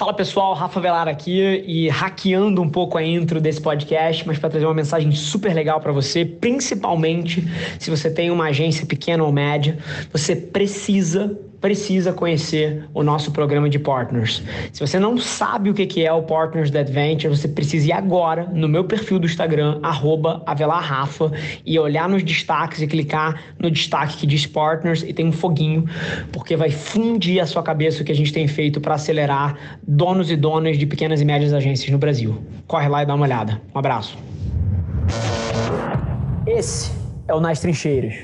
Fala pessoal, Rafa Velar aqui e hackeando um pouco a intro desse podcast, mas para trazer uma mensagem super legal para você, principalmente se você tem uma agência pequena ou média, você precisa precisa conhecer o nosso programa de partners. Se você não sabe o que é o Partners da Adventure, você precisa ir agora no meu perfil do Instagram, @avelarrafa e olhar nos destaques e clicar no destaque que diz Partners e tem um foguinho, porque vai fundir a sua cabeça o que a gente tem feito para acelerar donos e donas de pequenas e médias agências no Brasil. Corre lá e dá uma olhada. Um abraço. Esse é o Nas Trincheiras.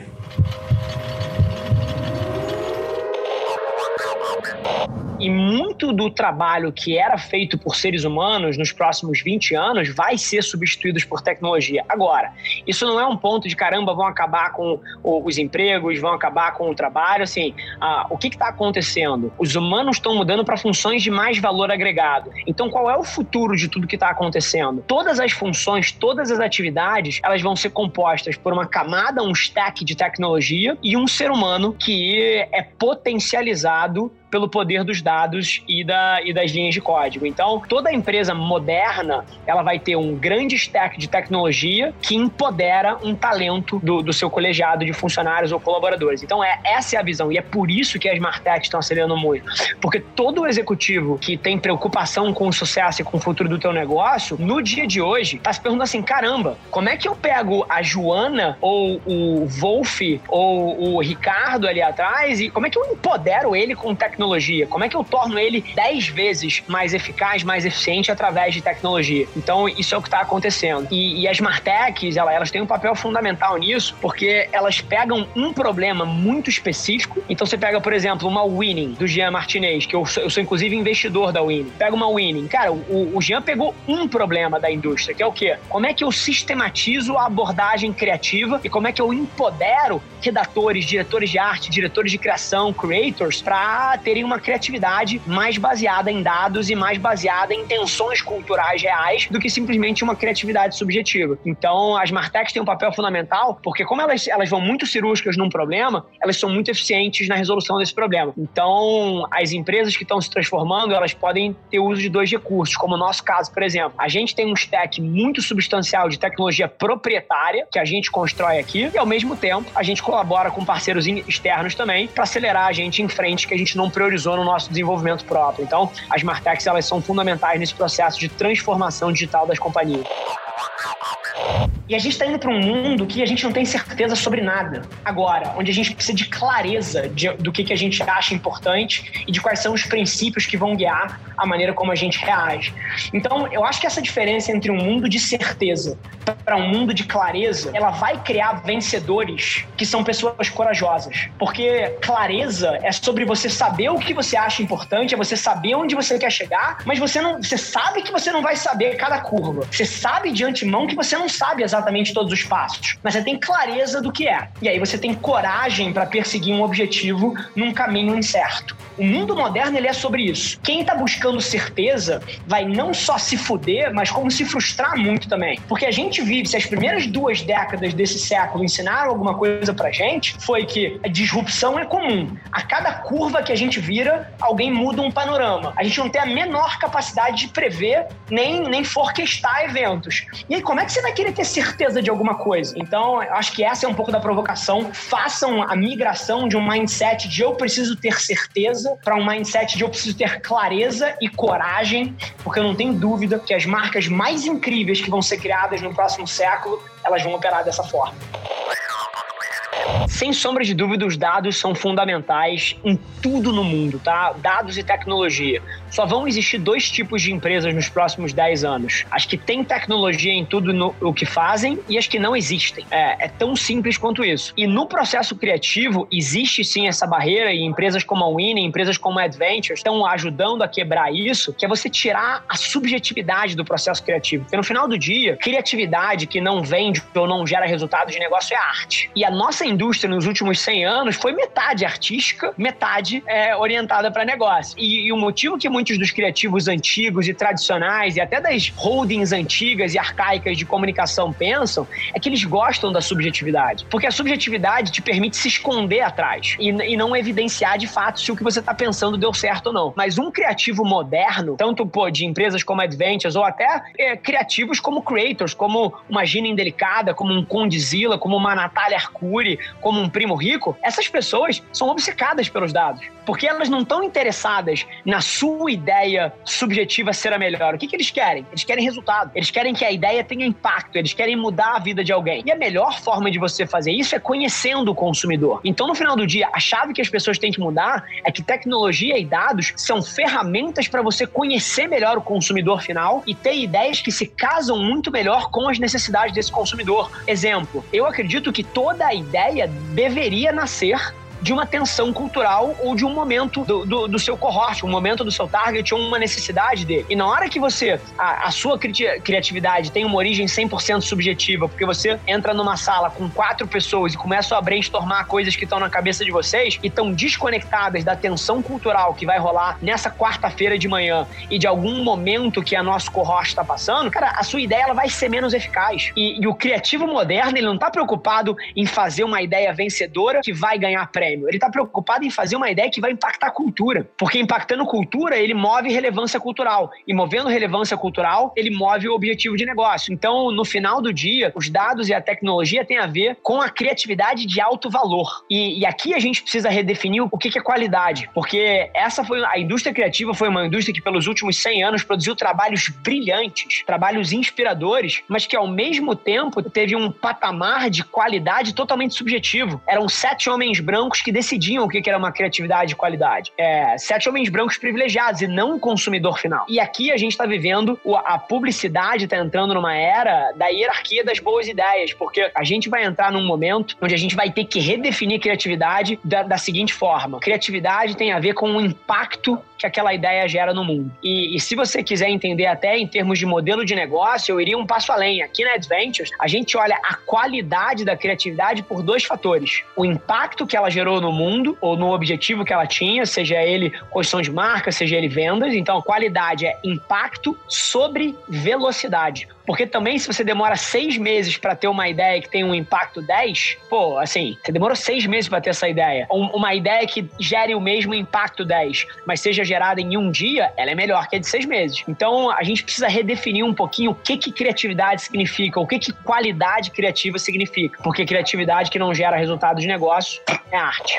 E muito do trabalho que era feito por seres humanos nos próximos 20 anos vai ser substituído por tecnologia. Agora, isso não é um ponto de caramba, vão acabar com os empregos, vão acabar com o trabalho. Assim, ah, o que está acontecendo? Os humanos estão mudando para funções de mais valor agregado. Então, qual é o futuro de tudo que está acontecendo? Todas as funções, todas as atividades, elas vão ser compostas por uma camada, um stack de tecnologia e um ser humano que é potencializado pelo poder dos dados e, da, e das linhas de código. Então, toda empresa moderna, ela vai ter um grande stack de tecnologia que empodera um talento do, do seu colegiado de funcionários ou colaboradores. Então, é, essa é a visão. E é por isso que as Martechs estão acelerando muito. Porque todo executivo que tem preocupação com o sucesso e com o futuro do teu negócio, no dia de hoje, está se perguntando assim, caramba, como é que eu pego a Joana ou o Wolf ou o Ricardo ali atrás e como é que eu empodero ele com tecnologia tecnologia? Como é que eu torno ele 10 vezes mais eficaz, mais eficiente através de tecnologia? Então, isso é o que está acontecendo. E, e, as Martechs, elas, elas têm um papel fundamental nisso, porque elas pegam um problema muito específico. Então, você pega, por exemplo, uma Winning, do Jean Martinez, que eu sou, eu sou inclusive investidor da Winning. Pega uma Winning. Cara, o, o Jean pegou um problema da indústria, que é o quê? Como é que eu sistematizo a abordagem criativa e como é que eu empodero redatores, diretores de arte, diretores de criação, creators, para terem uma criatividade mais baseada em dados e mais baseada em tensões culturais reais do que simplesmente uma criatividade subjetiva. Então, as Martechs têm um papel fundamental, porque como elas, elas vão muito cirúrgicas num problema, elas são muito eficientes na resolução desse problema. Então, as empresas que estão se transformando, elas podem ter uso de dois recursos, como o nosso caso, por exemplo. A gente tem um stack muito substancial de tecnologia proprietária, que a gente constrói aqui, e ao mesmo tempo, a gente colabora com parceiros externos também para acelerar a gente em frente, que a gente não priorizou no nosso desenvolvimento próprio. Então, as Martechs elas são fundamentais nesse processo de transformação digital das companhias. E a gente está indo para um mundo que a gente não tem certeza sobre nada agora, onde a gente precisa de clareza de, do que, que a gente acha importante e de quais são os princípios que vão guiar a maneira como a gente reage. Então, eu acho que essa diferença entre um mundo de certeza para um mundo de clareza, ela vai criar vencedores que são pessoas corajosas. Porque clareza é sobre você saber o que você acha importante, é você saber onde você quer chegar, mas você não, você sabe que você não vai saber cada curva. Você sabe de antemão que você não sabe exatamente todos os passos, mas você tem clareza do que é. E aí você tem coragem para perseguir um objetivo num caminho incerto. O mundo moderno ele é sobre isso. Quem está buscando certeza vai não só se fuder, mas como se frustrar muito também. Porque a gente vive, se as primeiras duas décadas desse século ensinaram alguma coisa pra gente, foi que a disrupção é comum. A cada curva que a gente vira, alguém muda um panorama. A gente não tem a menor capacidade de prever nem, nem forquestar eventos. E aí, como é que você vai querer ter certeza de alguma coisa? Então, acho que essa é um pouco da provocação. Façam a migração de um mindset de eu preciso ter certeza para um mindset de eu preciso ter clareza e coragem, porque eu não tenho dúvida que as marcas mais incríveis que vão ser criadas no próximo século, elas vão operar dessa forma. Sem sombra de dúvida, os dados são fundamentais em tudo no mundo, tá? Dados e tecnologia. Só vão existir dois tipos de empresas nos próximos 10 anos: as que têm tecnologia em tudo no, o que fazem e as que não existem. É, é tão simples quanto isso. E no processo criativo, existe sim essa barreira, e empresas como a Winnie, empresas como a Adventures estão ajudando a quebrar isso, que é você tirar a subjetividade do processo criativo. Porque no final do dia, criatividade que não vende ou não gera resultado de negócio é arte. E a nossa indústria nos últimos 100 anos foi metade artística, metade é, orientada para negócio. E, e, o motivo que muitos dos criativos antigos e tradicionais e até das holdings antigas e arcaicas de comunicação pensam é que eles gostam da subjetividade. Porque a subjetividade te permite se esconder atrás e, e não evidenciar de fato se o que você está pensando deu certo ou não. Mas um criativo moderno, tanto pô, de empresas como Adventures ou até é, criativos como Creators, como uma Gina Indelicada, como um Condizila, como uma Natália Arcuri, como um Primo Rico, essas pessoas são obcecadas pelos dados. Porque elas não estão interessadas na sua ideia subjetiva ser a melhor. O que, que eles querem? Eles querem resultado. Eles querem que a ideia tenha impacto. Eles querem mudar a vida de alguém. E a melhor forma de você fazer isso é conhecendo o consumidor. Então, no final do dia, a chave que as pessoas têm que mudar é que tecnologia e dados são ferramentas para você conhecer melhor o consumidor final e ter ideias que se casam muito melhor com as necessidades desse consumidor. Exemplo, eu acredito que toda a ideia deveria nascer de uma tensão cultural ou de um momento do, do, do, seu cohort, um momento do seu target ou uma necessidade dele. E na hora que você, a, a sua cri criatividade tem uma origem 100% subjetiva, porque você entra numa sala com quatro pessoas e começa a brainstormar coisas que estão na cabeça de vocês e estão desconectadas da tensão cultural que vai rolar nessa quarta-feira de manhã e de algum momento que a nosso cohort está passando, cara, a sua ideia ela vai ser menos eficaz. E, e o criativo moderno, ele não está preocupado em fazer uma ideia vencedora que vai ganhar prêmio prêmio. Ele está preocupado em fazer uma ideia que vai impactar a cultura. Porque impactando cultura, ele move relevância cultural. E movendo relevância cultural, ele move o objetivo de negócio. Então, no final do dia, os dados e a tecnologia têm a ver com a criatividade de alto valor. E, e aqui a gente precisa redefinir o que, que é qualidade. Porque essa foi a indústria criativa foi uma indústria que pelos últimos 100 anos produziu trabalhos brilhantes, trabalhos inspiradores, mas que ao mesmo tempo teve um patamar de qualidade totalmente subjetivo. Eram sete homens brancos brancos que decidiam o que era uma criatividade de qualidade. É, sete homens brancos privilegiados e não o consumidor final. E aqui a gente está vivendo, a publicidade está entrando numa era da hierarquia das boas ideias, porque a gente vai entrar num momento onde a gente vai ter que redefinir criatividade da, da seguinte forma: criatividade tem a ver com o impacto que aquela ideia gera no mundo. E, e, se você quiser entender até em termos de modelo de negócio, eu iria um passo além. Aqui na Adventures, a gente olha a qualidade da criatividade por dois fatores: o impacto que ela gerou no mundo ou no objetivo que ela tinha, seja ele construção de marca, seja ele vendas. Então, qualidade é impacto sobre velocidade. Porque também, se você demora seis meses para ter uma ideia que tem um impacto 10, pô, assim, você demorou seis meses para ter essa ideia. Uma ideia que gere o mesmo impacto 10, mas seja gerada em um dia, ela é melhor que a de seis meses. Então, a gente precisa redefinir um pouquinho o que, que criatividade significa, o que, que qualidade criativa significa. Porque criatividade que não gera resultado de negócio é arte.